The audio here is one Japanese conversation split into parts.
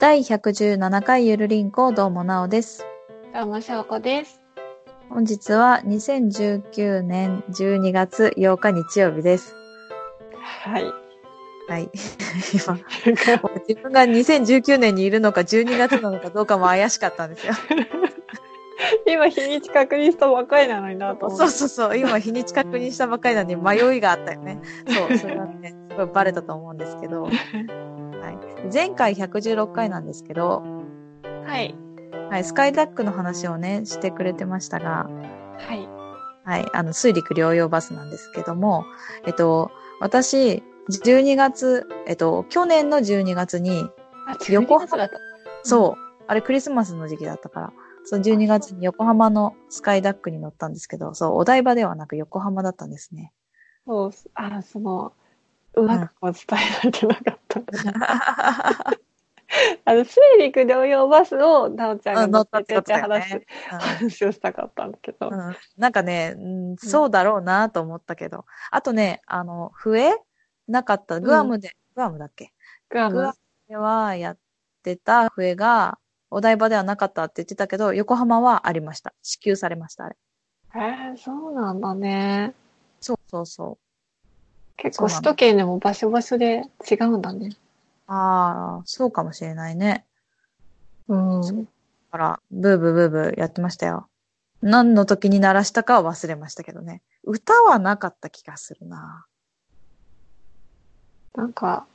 第117回ゆるりんこどうもなおです。どうも、しょうこです。本日は2019年12月8日日曜日です。はい。はい。今、自分が2019年にいるのか12月なのかどうかも怪しかったんですよ。今、日にち確認したばっかりなのになと思って。そうそうそう。今日にち確認したばっかりなのに迷いがあったよね。そう、それはね、すごいバレたと思うんですけど。はい。前回116回なんですけど、はい。はい、スカイダックの話をね、してくれてましたが、はい。はい、あの、水陸両用バスなんですけども、えっと、私、12月、えっと、去年の12月に、あ、横横浜だ。そう、あれクリスマスの時期だったから、その12月に横浜のスカイダックに乗ったんですけど、そう、お台場ではなく横浜だったんですね。そう、あ、その、うまくこう伝えられてなかったん。あの、水陸両用バスを、なおちゃんが乗っててって話、話をしたかったんだけど。うん、なんかね、うん、そうだろうなと思ったけど、あとね、あの、笛なかった、グアムで、グアムだっけ？グアムグアムではやってた笛が、お台場ではなかったって言ってたけど、横浜はありました。支給されました、あれ。えー、そうなんだね。そうそうそう。結構首都圏でも場所場所で違うんだね。ああ、そうかもしれないね。うん。だから、ブーブーブーブーやってましたよ。何の時に鳴らしたかは忘れましたけどね。歌はなかった気がするな。なんか、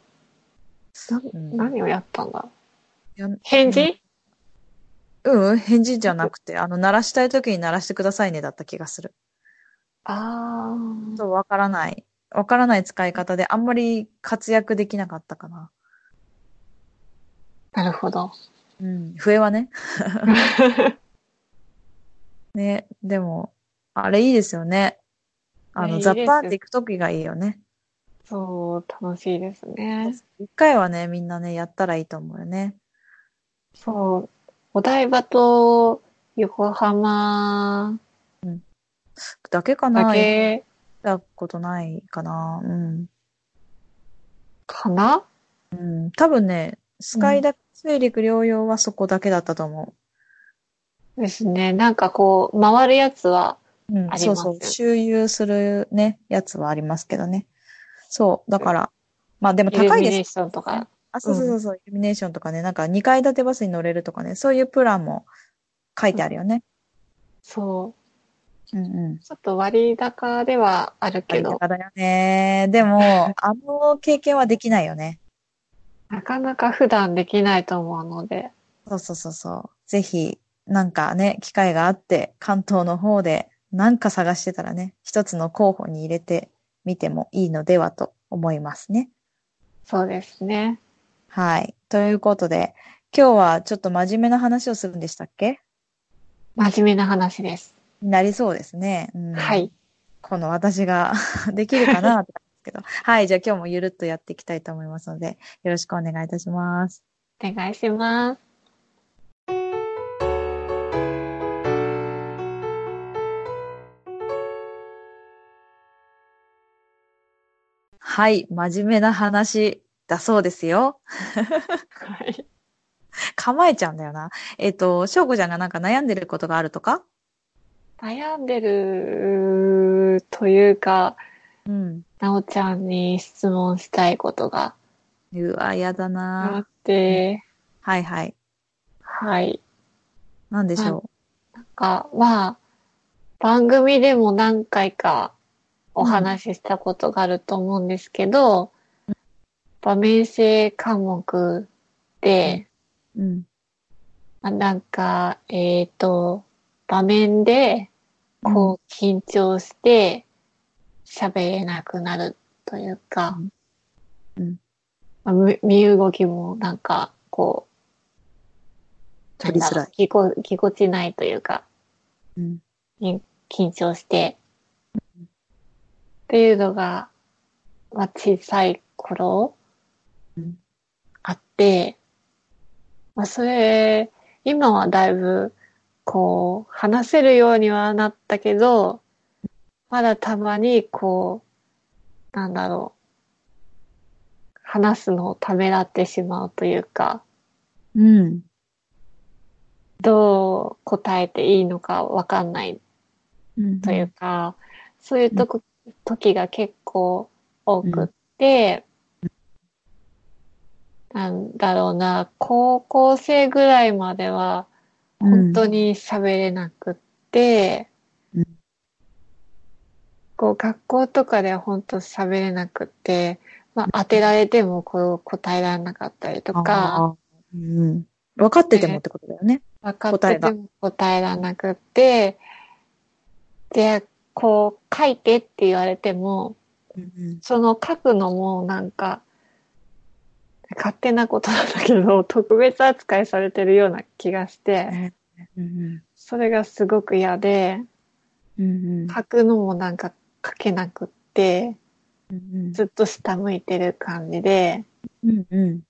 なうん何をやったんだ？や返事、うん、返事じゃなくて、あの、鳴らしたい時に鳴らしてくださいねだった気がする。ああ。そう、わからない。わからない使い方で、あんまり活躍できなかったかな。なるほど。うん、笛はね。ね、でも、あれいいですよね。あの、ねザッパーって行く時がいいよね。そう、楽しいですね。一回はね、みんなね、やったらいいと思うよね。そう、お台場と横浜だけかなだけたことないかな。うん。かな？うん。多分ね、スカイダック水陸両用はそこだけだったと思ですね。なんかこう、回るやつは、う。うん。ありますそうそう。周遊するね、やつはありますけどね。そう。だから、まあでもイル高いですミネーションとか。あ、そうそうそうそう、イルミネーションとかね、なんか2階建てバスに乗れるとかね、そういうプランも書いてあるよね。そう。うんうん。ちょっと割高ではあるけど、だよね。でも、あの経験はできないよね。なかなか普段できないと思うので、そうそうそうそう。ぜひ、なんかね、機会があって、関東の方でなんか探してたらね、一つの候補に入れてみてもいいのではと思いますね。そうですね。はい。ということで、今日はちょっと真面目な話をするんでしたっけ？真面目な話です。なりそうですね。うんはい。この私が できるかなってですけど。はい。じゃあ今日もゆるっとやっていきたいと思いますので、よろしくお願いいたします。お願いします。はい。真面目な話だそうですよ。はい。構えちゃうんだよな。えっ、と、翔子ちゃんがなんか悩んでることがあるとか？悩んでるというか、うん。なおちゃんに質問したいことがうわ、やだあなっ。て、はいはい。はい。なんでしょなんか、まあ、番組でも何回かお話ししたことがあると思うんですけど、場面性科目で、う。うん。まあなんか、えっ、と、場面で、こう、緊張して、喋れなくなるというか、うん。うん。まあむ身動きもなんか、こう、取りづらい。ぎこ、ぎこちないというか、うん。緊張して、っていうのが、まあ、小さい頃うん。あって、まあ、それ、今はだいぶ、こう、話せるようにはなったけど、まだたまに、こう、なんだろう、話すのをためらってしまうというか、うん。どう答えていいのかわかんないうん。というか、そういうとこ、時が結構多くって、なんだろうな、高校生ぐらいまでは本当に喋れなくって、うん。こう学校とかでは本当喋れなくって、まあ当てられてもこう答えられなかったりとか、うん。分かっててもってことだよね。分かってても答えられなくって、で、こう書いてって言われても、うん。その書くのもなんか、勝手なことなんだけど、特別扱いされてるような気がして、うん。それがすごく嫌で、うん。書くのもなんか書けなくって、うん。ずっと下向いてる感じで、うん。うん。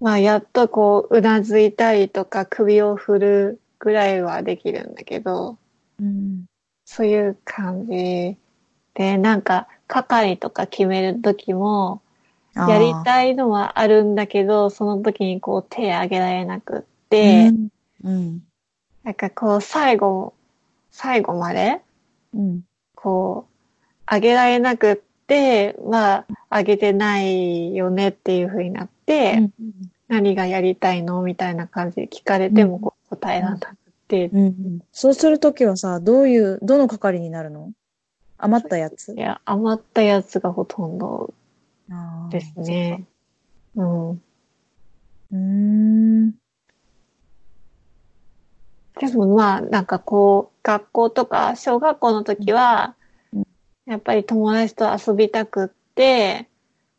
まあやっとこう、うなずいたりとか首を振るぐらいはできるんだけど、うん。そういう感じで、なんか係とか決めるときも、やりいたいのはあるんだけど、その時にこう手挙げられなくって、うん。なんかこう最後、最後まで、うん。こう、挙げられなくって、まあ、挙げてないよねっていう風になって、何がやりたいのみたいな感じで聞かれてもこう答えられなくて、うん。そうするときはさ、どういう、どの係になるの余ったやついや、余ったやつがほとん。どですね。うん。うーん。でもまあ、なんかこう、学校とか小学校の時はうん、やっぱり友達と遊びたくって、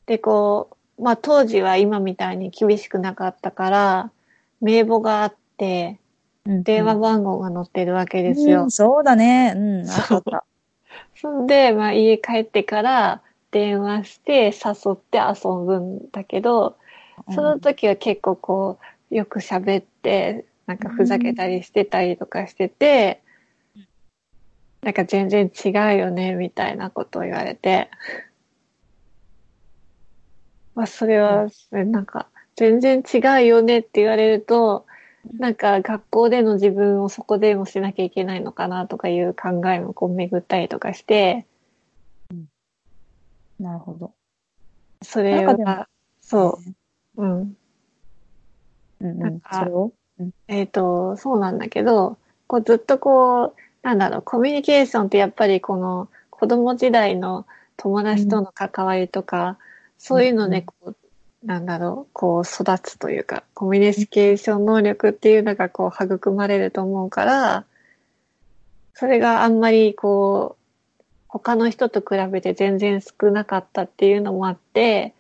で、こう、まあ当時は今みたいに厳しくなかったから、名簿があって、電話番号が載ってるわけですようん。そうだね。うん。あったあった。そんで、まあ家帰ってから電話して誘って遊ぶんだけど、その時は結構こう、よく喋って、なんかふざけたりしてたりとかしてて、なんか全然違うよね、みたいなことを言われて。まあ、それは、なんか、全然違うよねって言われると、なんか学校での自分をそこでもしなきゃいけないのかなとかいう考えもこう巡ったりとかして、なるほど。それは、そう、うん。うん。うん。なんかえっ、と、そうなんだけど、こうずっとこう、なんだろう、コミュニケーションってやっぱりこの子供時代の友達との関わりとか、そういうので、こう、なんだろう、こう育つというか、コミュニケーション能力っていうのがこう育まれると思うから、それがあんまりこう、他の人と比べて全然少なかったっていうのもあって、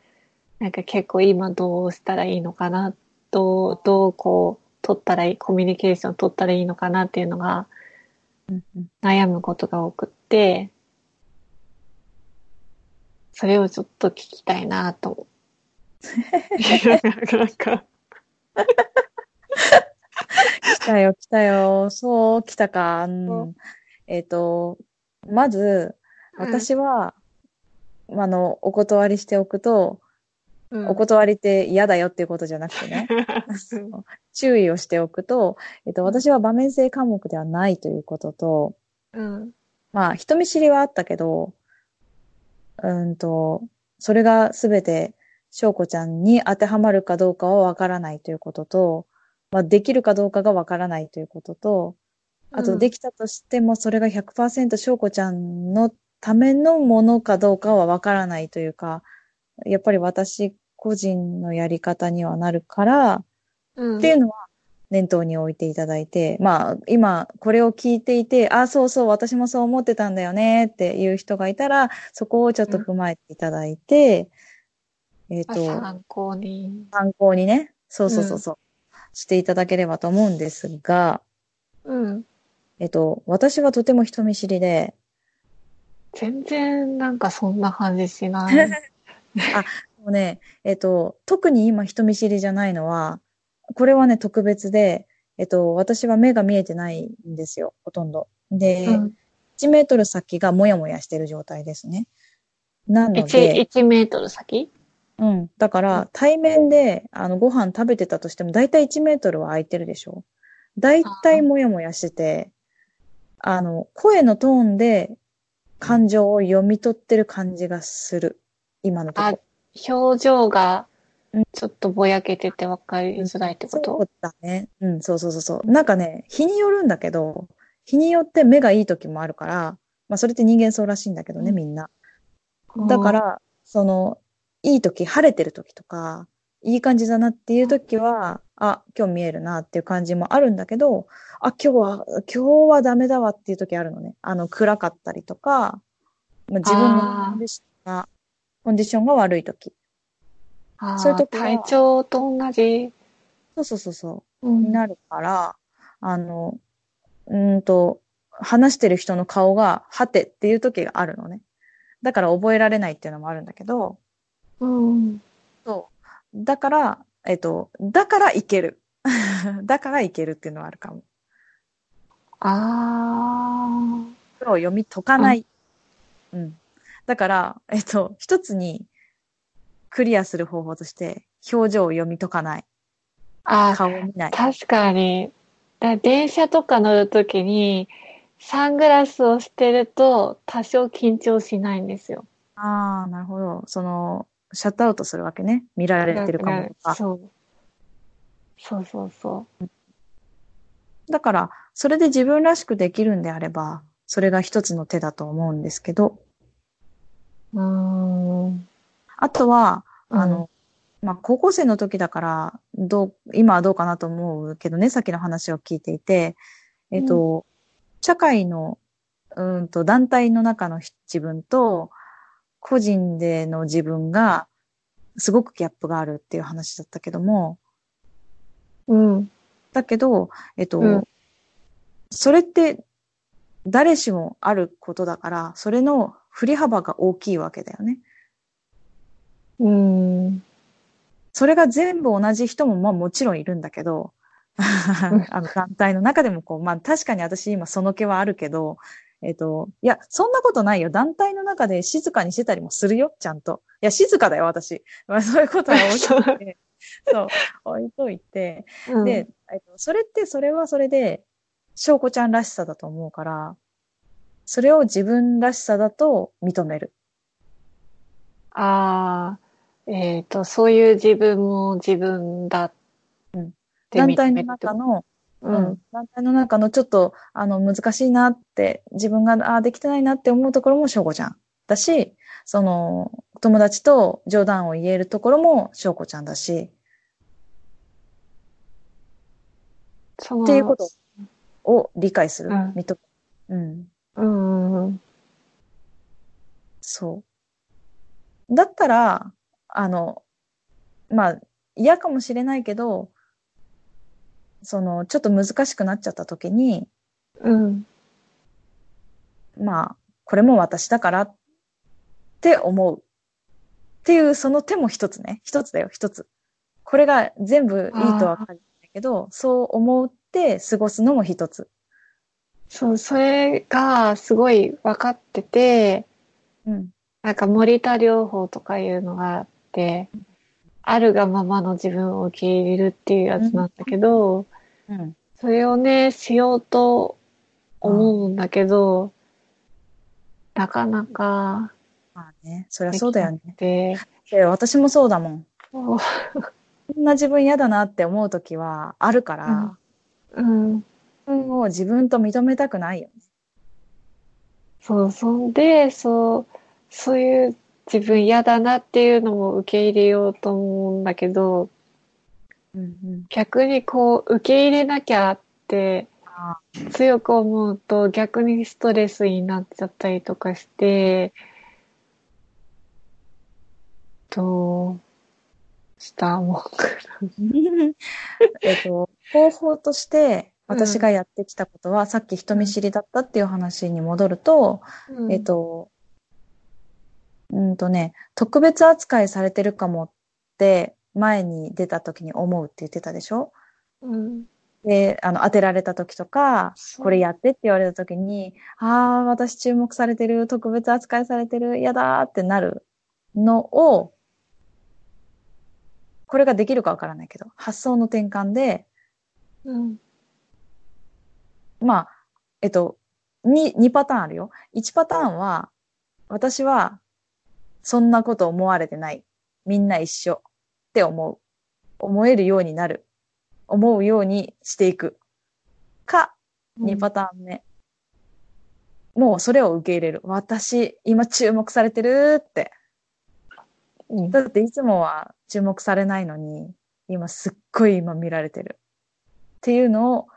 なんか結構今どうしたらいいのかな、どう、どうこう、取ったらいい、コミュニケーション取ったらいいのかなっていうのが悩むことが多くって、それをちょっと聞きたいなと思う。なんか、来たよ、来たよ。そう、来たか。うんえっ、と、まず、私は、あの、お断りしておくと、うん、お断りって嫌だよっていうことじゃなくてね、注意をしておくと、えっ、と、私は場面性科目ではないということと、うん。まあ、人見知りはあったけど、うんと、それがすべて、翔子ちゃんに当てはまるかどうかはわからないということと、まあ、できるかどうかがわからないということと、あと、でき、きたとしても、それが100%翔子ちゃんのためのものかどうかはわからないというか、やっぱり私個人のやり方にはなるから、うん、っていうのは念頭に置いていただいて、まあ、今、これを聞いていて、あ、そうそう、私もそう思ってたんだよねっていう人がいたら、そこをちょっと踏まえていただいて、えっ、まあと、参考に。参考にね、そうそうそうそう、していただければと思うんですが、うん。えっと、私はとても人見知りで、全然なんかそんな感じしない。もうね、えっと、特に今人見知りじゃないのは、これはね、特別で、えっと、私は目が見えてないんですよ、ほとんど。で、うん、1メートル先がもやもやしてる状態ですね。なの1、で、1メートル先？うん。だから、対面で、あの、ご飯食べてたとしても、だいたい1メートルは空いてるでしょだいたいもやもやしてて、あの、声のトーンで感情を読み取ってる感じがする。今のところ。表情がうんちょっとぼやけてて分かりづらいってこと、そうだね。うん、そうそうそうそう。なんかね、日によるんだけど、日によって目がいい時もあるから、まあそれって人間そうらしいんだけどね、うんみんな。だか、ら、その、いい時、晴れてる時とか、いい感じだなっていう時は、あ、今日見えるなっていう感じもあるんだけど、あ、今日は、今日はダメだわっていう時あるのね。あの、暗かったりとか、まあ、自分のコンディションが、コンディションが悪い時。そういう時は体調と同じ、そうそうそうそう。うんになるから、あの、うーんと、話してる人の顔が、はてっていう時があるのね。だから覚えられないっていうのもあるんだけど、うん。そう。だから、えっと、だからいける。だからいけるっていうのはあるかも。あそれを読み解かない。うん。だから、えっと、一つにクリアする方法として、表情を読み解かない。あ。あ顔を見ない。確かに。だ電車とか乗るときに、サングラスをしてると多少緊張しないんですよ。ああ、なるほど。その、シャットアウトするわけね。見られてるかもとか。そう。そうそうそだから、それで自分らしくできるんであれば、それが一つの手だと思うんですけど、う。ん。あとは、うんあの、まあ、高校生の時だから、どう、今はどうかなと思うけどね、さっきの話を聞いていて、えっ、と、社会の、うーんと、団体の中の自分と、個人での自分が、すごくギャップがあるっていう話だったけども、うん。だけど、えっと、うんそれって誰しもあることだから、それの振り幅が大きいわけだよね。うん。それが全部同じ人もまあもちろんいるんだけど、あの団体の中でもこう、まあ確かに私今その気はあるけど、えっと、いや、そんなことないよ。団体の中で静かにしてたりもするよ、ちゃんと。いや、静かだよ、私。まあそういうことは置いといて、そう、置いといて、うん、で、えっと、それって、それはそれで、翔子ちゃんらしさだと思うから、それを自分らしさだと認める。ああ、えっ、と、そういう自分も自分だうんって認団体のめるってこと？中の、ううんん、団体の中のちょっと、あの、難しいなって、自分が、ああ、できてないなって思うところも翔子ちゃんだし、その、友達と冗談を言えるところも翔子ちゃんだし、っていうことを理解する。うん認。うんうんそう。だったら、あの、まあ、嫌かもしれないけど、その、ちょっと難しくなっちゃった時に、うん。まあ、これも私だからって思う。っていう、その手も一つね。一つだよ、一つ。これが全部いいとは限らないけど、そう思って過ごすのも一つ。そう、それがすごい分かってて、うん。なんか森田療法とかいうのがあって、あるがままの自分を受け入れるっていうやつなんだけど、うん。それをね、しようと思うんだけど、なかなかまあね、そりゃそうだよね。で、で私もそうだもん。こんな自分嫌だなって思う時はあるから、うん、自分を自分と認めたくないよね。そう、そんで、そう、そういう自分嫌だなっていうのも受け入れようと思うんだけど、うんうん。逆にこう、受け入れなきゃってあ強く思うと逆にストレスになっちゃったりとかして、どうしたもんか えっと、方法として、うん私がやってきたことは、さっき人見知りだったっていう話に戻ると、な。えっと、うんとね、特別扱いされてるかもって、前に出た時に思うって言ってたでしょ？うん、で、あの、当てられた時とか、これやってって言われた時に、ああ、私注目されてる、特別扱いされてる、嫌だーってなるのを、これができるかわからないけど、発想の転換で、うん。まあ、えっと、2、2パターンあるよ。1パターンは、私は、そんなこと思われてない。みんな一緒って思う。思えるようになる。思うようにしていく。か、2パターン目。もうそれを受け入れる。私、今注目されてるって。うん。だっていつもは注目されないのに、今すっごい今見られてる。っていうのを、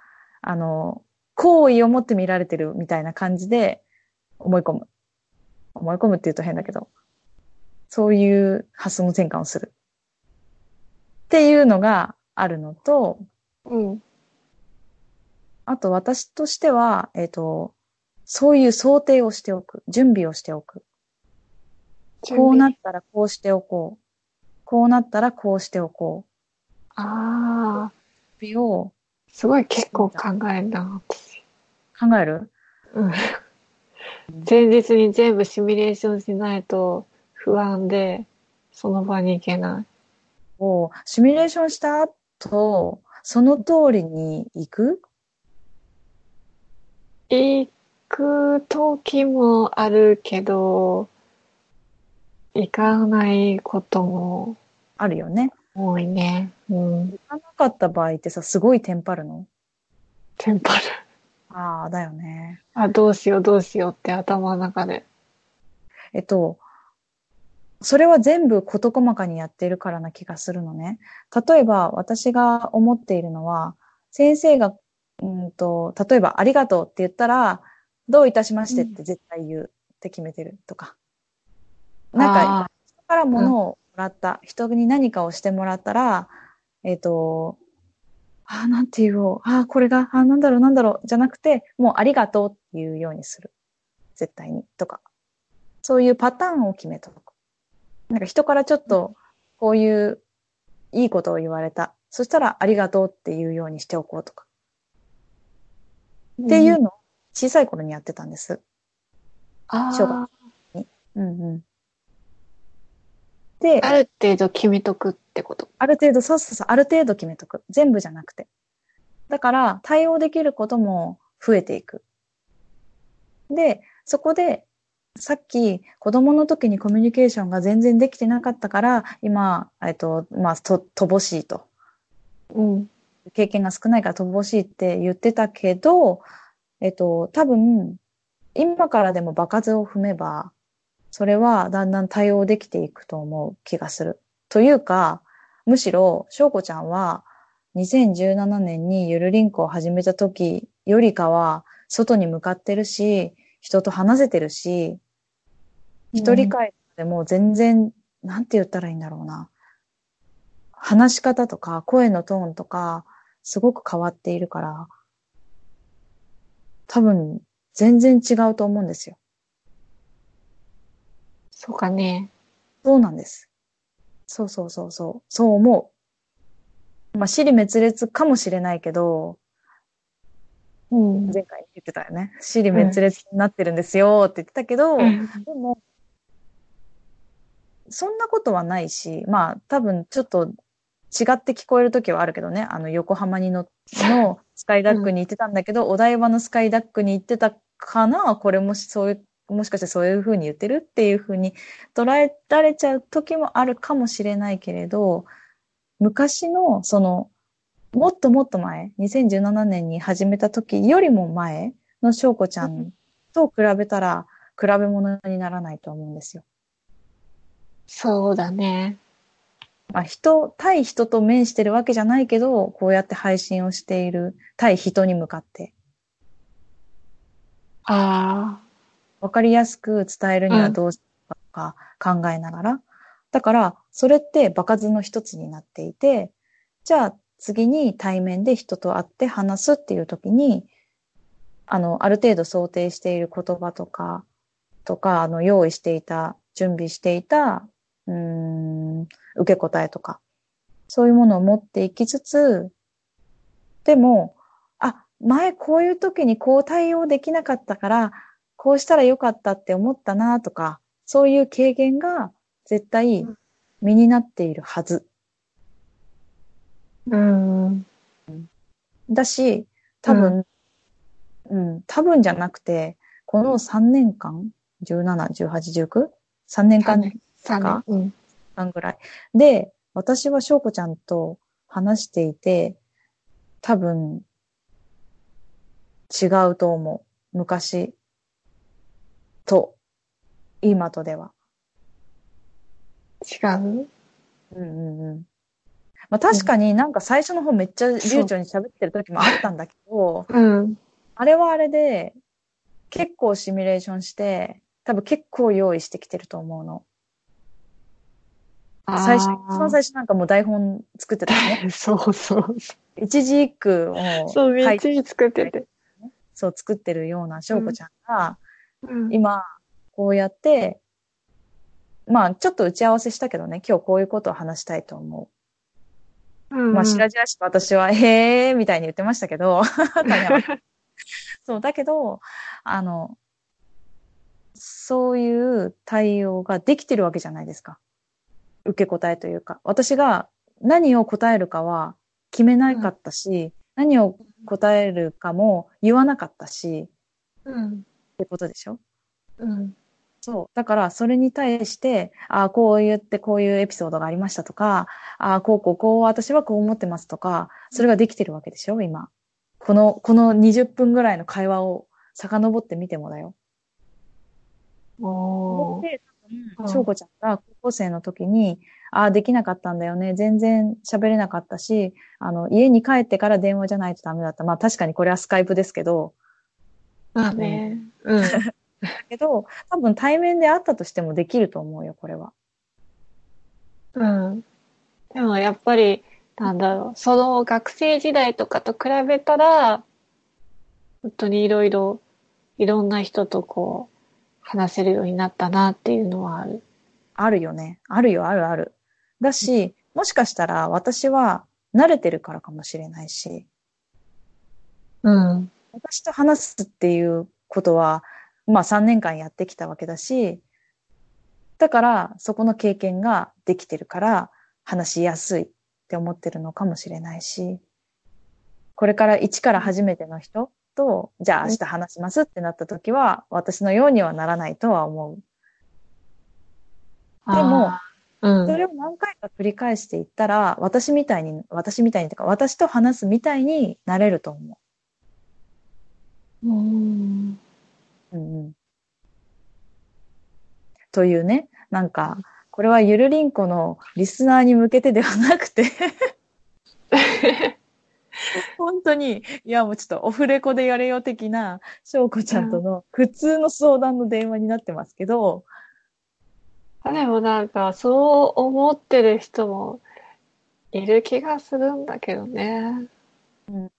あの、好意を持って見られてるみたいな感じで思い込む。思い込むって言うと変だけど、そういう発想の転換をする。っていうのがあるのと、うん。あと私としては、えっ、と、そういう想定をしておく。準備をしておく。こうなったらこうしておこう。こうなったらこうしておこああ、う。準備をすごい結構考えんな、私。考える？うん。前日に全部シミュレーションしないと不安で、その場に行けない。をシミュレーションした後、その通りに行く？行く時もあるけど、行かないこともあるよね。多いね。うん。行かなかった場合ってさ、すごいテンパるの？テンパる。ああ、だよね。あ、どうしようどうしようって頭の中で。えっと、それは全部事細かにやってるからな気がするのね。例えば、私が思っているのは、先生が、うんと、例えば、ありがとうって言ったら、どういたしましてって絶対言うって決めてるとか。なんか、あ人から物をもらった、人に何かをしてもらったら、えっ、と、ああ、なんて言おう。ああ、これが、ああ、なんだろう、なんだろう、じゃなくて、もうありがとうっていうようにする。絶対に。とか。そういうパターンを決めとく。なんか人からちょっと、こういういいことを言われた。そしたら、ありがとうっていうようにしておこうとか。ーっていうのを小さい頃にやってたんです。あ小学ーうんうん。で、ある程度決めとくってこと？ある程度、そうそうそう、ある程度決めとく。全部じゃなくて。だから、対応できることも増えていく。で、そこで、さっき子供の時にコミュニケーションが全然できてなかったから、今、えっと、まあ、と、乏しいと。うん。経験が少ないから乏しいって言ってたけど、えっと、多分、今からでも場数を踏めば、それはだんだん対応できていくと思う気がする。というか、むしろ、翔子ちゃんは、2017年にゆるりんこを始めた時よりかは、外に向かってるし、人と話せてるし、一人会でも全然、なんて言ったらいいんだろうな。話し方とか声のトーンとか、すごく変わっているから、多分、全然違うと思うんですよ。そうかね。そうなんです。そうそうそうそう。そう思う。まあ、死に滅裂かもしれないけど、うん。前回言ってたよね。死に滅裂になってるんですよって言ってたけど、でも、そんなことはないし、まあ、多分ちょっと違って聞こえるときはあるけどね、あの、横浜にの、のスカイダックに行ってたんだけど、お台場のスカイダックに行ってたかな？これもしそういう、もしかしてそういう風に言ってるっていう風に捉えられちゃう時もあるかもしれないけれど、昔の、その、もっともっと前、2017年に始めた時よりも前の翔子ちゃんと比べたら、比べ物にならないと思うんですよ。そうだね。まあ、人、対人と面してるわけじゃないけど、こうやって配信をしている対人に向かって、あわかりやすく伝えるにはどうしようか考えながら。だから、それって場数の一つになっていて、じゃあ次に対面で人と会って話すっていう時に、あの、ある程度想定している言葉とか、とか、あの、用意していた、準備していた、うん、受け答えとか、そういうものを持っていきつつ、でも、あ、前こういう時にこう対応できなかったから、こうしたらよかったって思ったなとか、そういう経験が絶対身になっているはず。うん。だし、多分、うん、多分じゃなくて、この3年間、17、18、19? 3年間三年。うん。間ぐらい。で、私は翔子ちゃんと話していて、多分、違うと思う。昔と、今とでは。違う？うんうんうん。まあ確かになんか最初の方めっちゃ流暢に喋ってる時もあったんだけど、うん。ああれはあれで結構シミュレーションして、多分結構用意してきてると思うの。最初、一番最初なんかもう台本作ってたよね。初。そうそう。一字一句をそう、め書いっ作ってて。そう作ってるような翔子ちゃんが、うん。今、こうやって、まあちょっと打ち合わせしたけどね、今日こういうことを話したいと思う。うんまあ、白々しく私は、へーみたいに言ってましたけど、そう、だけど、あの、そういう対応ができてるわけじゃないですか。受け答えというか。私が何を答えるかは決めなかったし、何を答えるかも言わなかったし、うん。ってことでしょ？うん。そう。だから、それに対して、ああ、こう言ってこういうエピソードがありましたとか、ああ、こうこうこう、私はこう思ってますとか、それができてるわけでしょ今。この、この20分ぐらいの会話を遡ってみてもだよ。おー。翔子ちゃんが高校生の時に、ああ、できなかったんだよね。全然喋れなかったし、あの、家に帰ってから電話じゃないとダメだった。まあ確かにこれはスカイプですけど、まあね。うん。だけど、多分対面で会ったとしてもできると思うよ、これは。うん。でもやっぱり、なんだろう、その学生時代とかと比べたら、本当にいろいろ、いろんな人とこう、話せるようになったなっていうのはある。あるよね。あるよ、あるある。だし、もしかしたら私は慣れてるからかもしれないし、うん。私と話すっていうことは、まあ3年間やってきたわけだし、だからそこの経験ができてるから話しやすいって思ってるのかもしれないし、これから一から初めての人と、じゃあ明日話しますってなった時は、私のようにはならないとは思う。でも。それを何回か繰り返していったら、私みたいに、私みたいにとか、私と話すみたいになれると思うん。う。うんうん。というね、なんか、これはゆるりんこのリスナーに向けてではなくて、本当に、いやもうちょっとオフレコでやれよ的な、翔子ちゃんとの普通の相談の電話になってますけど、でもなんか、そう思ってる人もいる気がするんだけどね。うん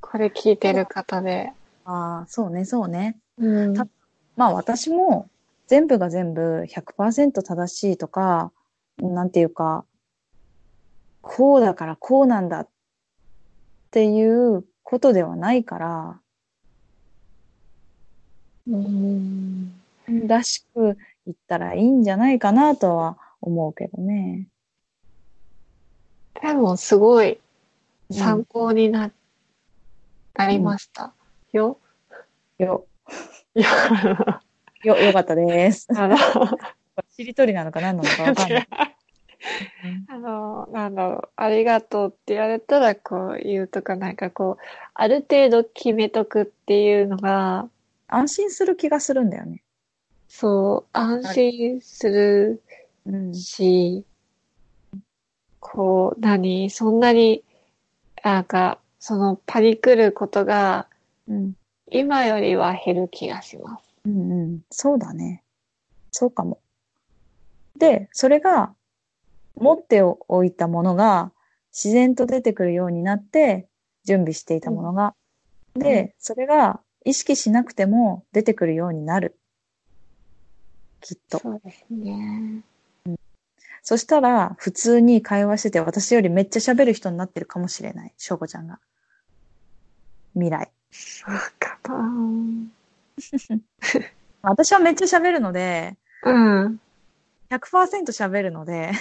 これ聞いてる方で。ああ、そうね、そうね。うんたまあ私も全部が全部100%正しいとか、なんていうか、こうだからこうなんだっていうことではないから、うん。らしく言ったらいいんじゃないかなとは思うけどね。でも、すごい参考にな、なりました。よ。よ、いや、よ、よかったです。あの、しりとりなのか何なのかわかんない。あの、なんだろう、ありがとうって言われたら、こう言うとか、なんかこう、ある程度決めとくっていうのが、安心する気がするんだよね。そう、安心するうん。し、こう、何そんなに、なんか、そのパニクることが、うん。今よりは減る気がします。うんうん。そうだね。そうかも。で、それが、持っておいたものが自然と出てくるようになって、準備していたものが。で、それが意識しなくても出てくるようになる。きっと。そうですね。そしたら、普通に会話してて、私よりめっちゃ喋る人になってるかもしれない。しょうこちゃんが。未来。そうかな 私はめっちゃ喋るので、うん。100%喋るので、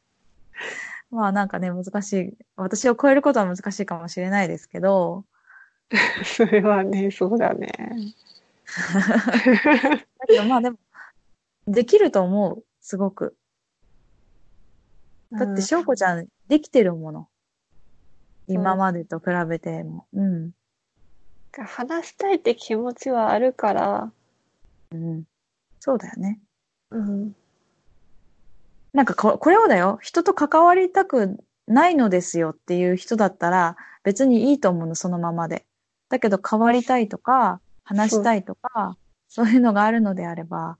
まあなんかね、難しい。私を超えることは難しいかもしれないですけど、それはね、そうだね。だけどまあでも、できると思う。すごく。だって、しょうこちゃん、できてるもの。今までと比べても。うん。話したいって気持ちはあるから、うん。そうだよね。うん。なんかこ、これをだよ。人と関わりたくないのですよっていう人だったら、別にいいと思うの、そのままで。だけど、変わりたいとか、話したいとか、そういうのがあるのであれば、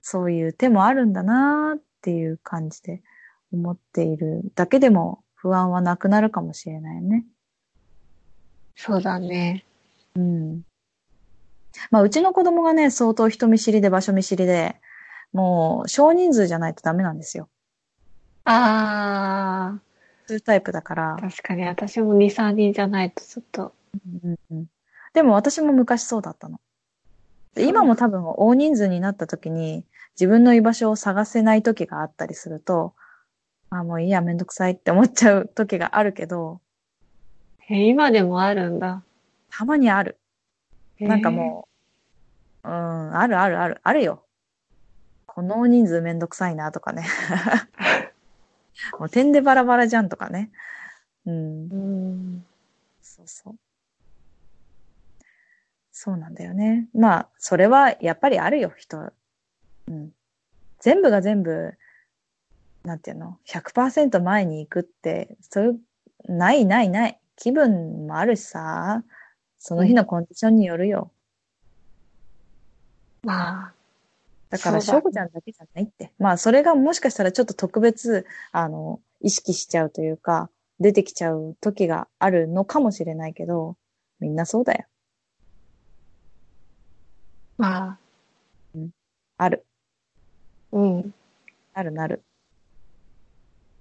そういう手もあるんだなーっていう感じで思っているだけでも不安はなくなるかもしれないよね。そうだね。うん。まあ、うちの子供がね、相当人見知りで場所見知りで、もう少人数じゃないとダメなんですよ。あそういうタイプだからあ、。確かに私も2、3人じゃないとちょっと。うんうんでも私も昔そうだったの。で今も多分大人数になった時に自分の居場所を探せない時があったりすると、あ、もういいや、めんどくさいって思っちゃう時があるけど、え、今でもあるんだ。たまにある。えーなんかもう、うん、あるあるある、あるよ。この大人数めんどくさいなとかね。もう点でバラバラじゃんとかね。うん。うん。そうそう。そうなんだよね。まあ、それはやっぱりあるよ、人。うん。全部が全部、なんていうの ?100% 前に行くって、そういう、ないないない。気分もあるしさ、その日のコンディションによるよ。まあ、だから、しょうこちゃんだけじゃないって。まあ、それがもしかしたらちょっと特別、あの、意識しちゃうというか、出てきちゃう時があるのかもしれないけど、みんなそうだよ。まあ、ある。うん。あるなる。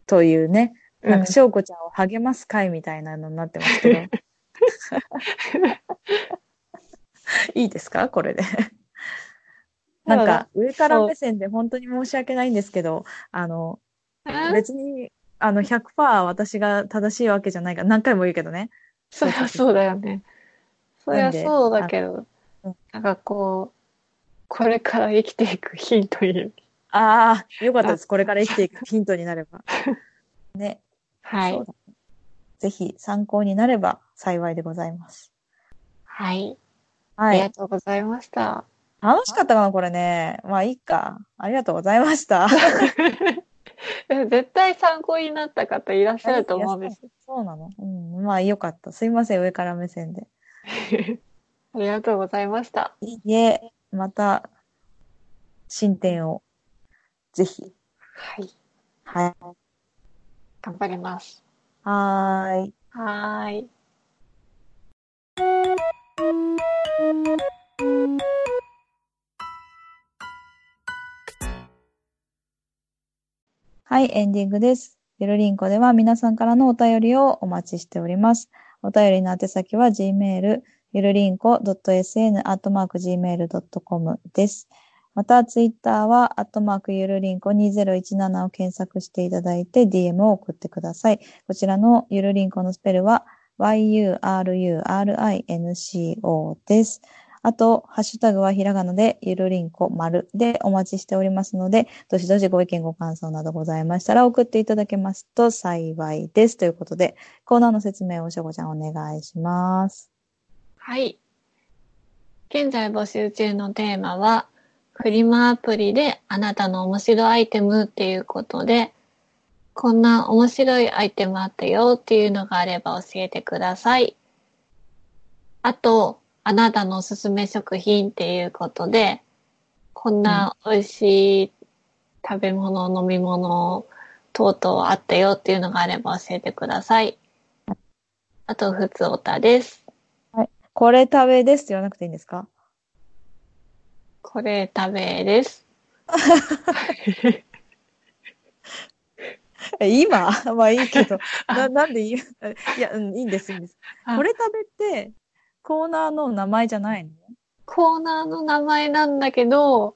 というね、なんか、しょうこちゃんを励ます会みたいなのになってますけど。いいですか？これで。なんか、上から目線で本当に申し訳ないんですけど、あの、うん、別に、あの、100%私が正しいわけじゃないから、何回も言うけどね。そりゃそうだよね。そりゃそうだけどうん、なんかこう、これから生きていくヒントに。ああ、よかったです。これから生きていくヒントになれば。ね。はいぜひ参考になれば幸いでございます。はい。あはい。りがとうございました。楽しかったかなこれね。まあいいか。ありがとうございました。絶対参考になった方いらっしゃると思うんです。そうなのうん。まあよかった。すいません。上から目線で。ありがとうございました。いいえ、また、進展を、ぜひ。はい。はい。頑張ります。はーい。はーい。はい、エンディングです。ゆるりんこでは皆さんからのお便りをお待ちしております。お便りの宛先は gmail、ゆるりんこ .sn.gmail.com です。また、ツイッターは、アットマークゆるりんこ2017を検索していただいて DM を送ってください。こちらのゆるりんこのスペルは yururinco です。あと、ハッシュタグはひらがなで、ゆるりんこ丸でお待ちしておりますので、どしどしご意見ご感想などございましたら送っていただけますと幸いです。ということで、コーナーの説明をしょこちゃんお願いします。はい。現在募集中のテーマは、フリマアプリであなたの面白いアイテムっていうことで、こんな面白いアイテムあったよっていうのがあれば教えてください。あと、あなたのおすすめ食品っていうことで、こんな美味しい食べ物、飲み物等々あったよっていうのがあれば教えてください。あと、ふつおたです。はいこれ食べですって言わなくていいんですか？これ食べです。え 今？まあいいけど、な、なんでいいいや、うん、いいんです、いいんです。あ。これ食べって、コーナーの名前じゃないの？コーナーの名前なんだけど、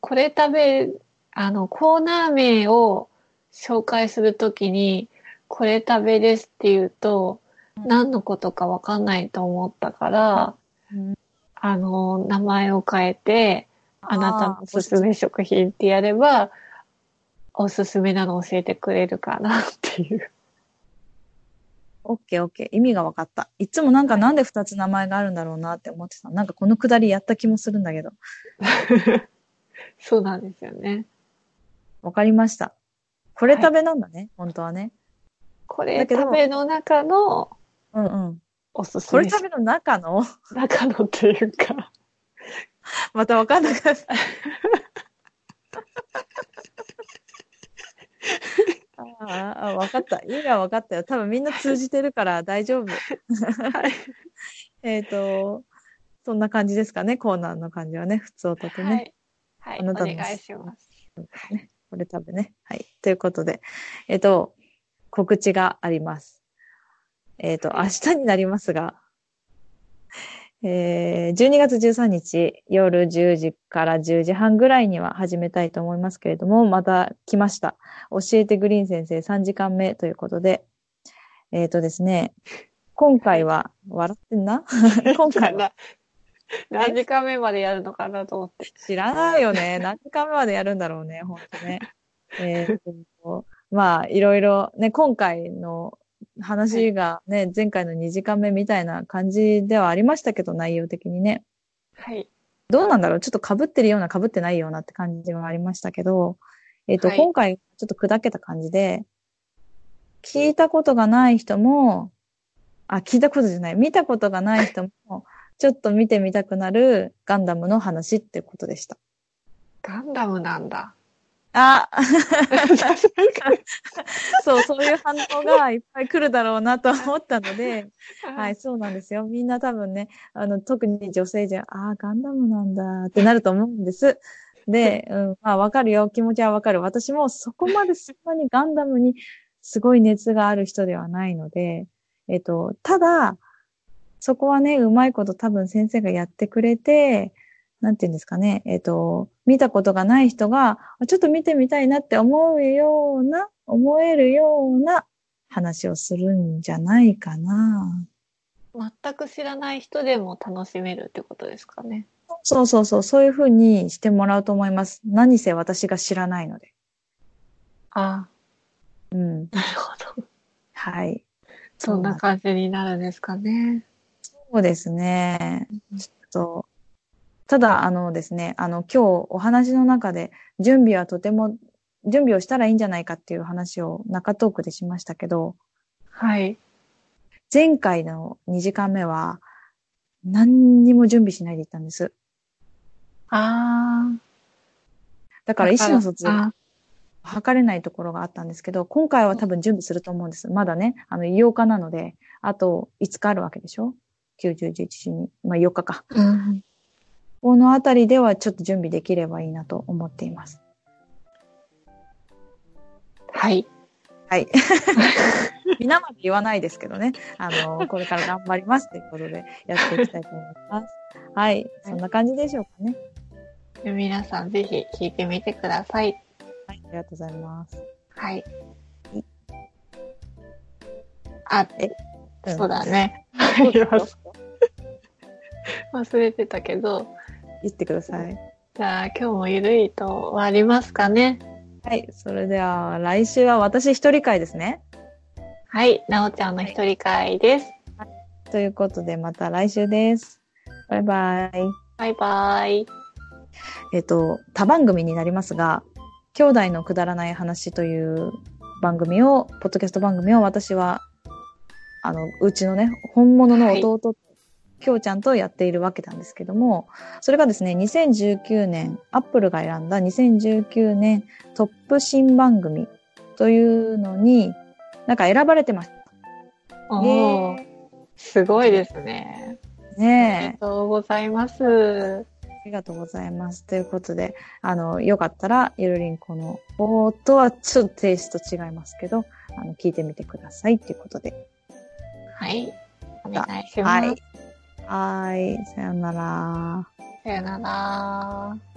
これ食べ、あの、コーナー名を紹介するときに、これ食べですって言うと、うん。何のことかわかんないと思ったから、うんあの、名前を変えて、あなたのおすすめ食品ってやれば、おすすめなの教えてくれるかなっていう。オッケーオッケー。意味が分かった。いつもなんかなんで二つ名前があるんだろうなって思ってた。なんかこのくだりやった気もするんだけど。そうなんですよね。わかりました。これ食べなんだね、本当はね。これ食べの中のうんうん。おすすめこれ食べの中の？中のっていうか、またわかんなかった。あああ、わかった。意味はわかったよ。多分みんな通じてるから大丈夫。はい。えっと、そんな感じですかね、コーナーの感じはね。普通音とね。はい。はい。お願いします。これ食べね。はい。ということで、えっ、と、告知があります。えっ、と、明日になりますが、えー、12月13日夜10時から10時半ぐらいには始めたいと思いますけれども、また来ました。教えてグリーン先生3時間目ということで、えっ、とですね、今回は、笑ってんな？今回はな 何時間目までやるのかなと思って。知らないよね。何時間目までやるんだろうね、ほんとね。えーっと、まあ、いろいろね、今回の話がね、前回の2時間目みたいな感じではありましたけど、内容的にね。はい。どうなんだろう？ちょっと被ってるような被ってないようなって感じはありましたけど、えーっと、はい今回ちょっと砕けた感じで、聞いたことがない人も、あ、聞いたことじゃない、見たことがない人も、ちょっと見てみたくなるガンダムの話ってことでした。ガンダムなんだ。あ そう、そういう反応がいっぱい来るだろうなと思ったので、はい、そうなんですよ。みんな多分ね、あの、特に女性じゃ、ああ、ガンダムなんだってなると思うんです。で、うん、まあ、わかるよ。気持ちはわかる。私もそこまでそんなにガンダムにすごい熱がある人ではないので、えっと、ただ、そこはね、うまいこと多分先生がやってくれて、なんていうんですかね、えっ、と、見たことがない人が、あちょっと見てみたいなって思うような、思えるような話をするんじゃないかな。全く知らない人でも楽しめるってことですかね。そうそうそう、そういうふうにしてもらうと思います。何せ私が知らないので。あうん。あ、なるほど。はい。そんな感じになるんですかね。そうですね。ちょっと、ただ、あのですね、あの、今日お話の中で、準備はとても、準備をしたらいいんじゃないかっていう話を中トークでしましたけど、はい。前回の2時間目は、何にも準備しないで行ったんです。ああ。だから意思の疎通あ測れないところがあったんですけど、今回は多分準備すると思うんです。まだね、あの、8日なので、あと5日あるわけでしょ ?9、10、11、12、まあ4日か。うん。このあたりではちょっと準備できればいいなと思っています。はい。はい。皆まで言わないですけどね。あの、これから頑張りますということでやっていきたいと思います。はい。そんな感じでしょうかね。皆さんぜひ聞いてみてください。はい。ありがとうございます。はいはい。あ、うんそうだね。忘れてたけど、言ってください。じゃあ今日もゆるいと終わりますかね。はい。それでは、来週は私一人会ですね。はい。なおちゃんの一人会です。ということで、また来週です。バイバイ。バイバイ。えっと、他番組になりますが、兄弟のくだらない話という番組を、ポッドキャスト番組を私は、あの、うちのね、本物の弟、きょうちゃんとやっているわけなんですけども、それがですね、2019年、アップルが選んだ2019年トップ新番組というのに、なんか選ばれてましおイエー、すごいですね。たありね。がとうございます。ありがとうございます。ということで、あの、よかったら、ゆるりんこの方とはちょっとテイスト違いますけど、あの、聞いてみてくださいっていうことで。はい。お願いします。はい。はい。さよなら。さよなら。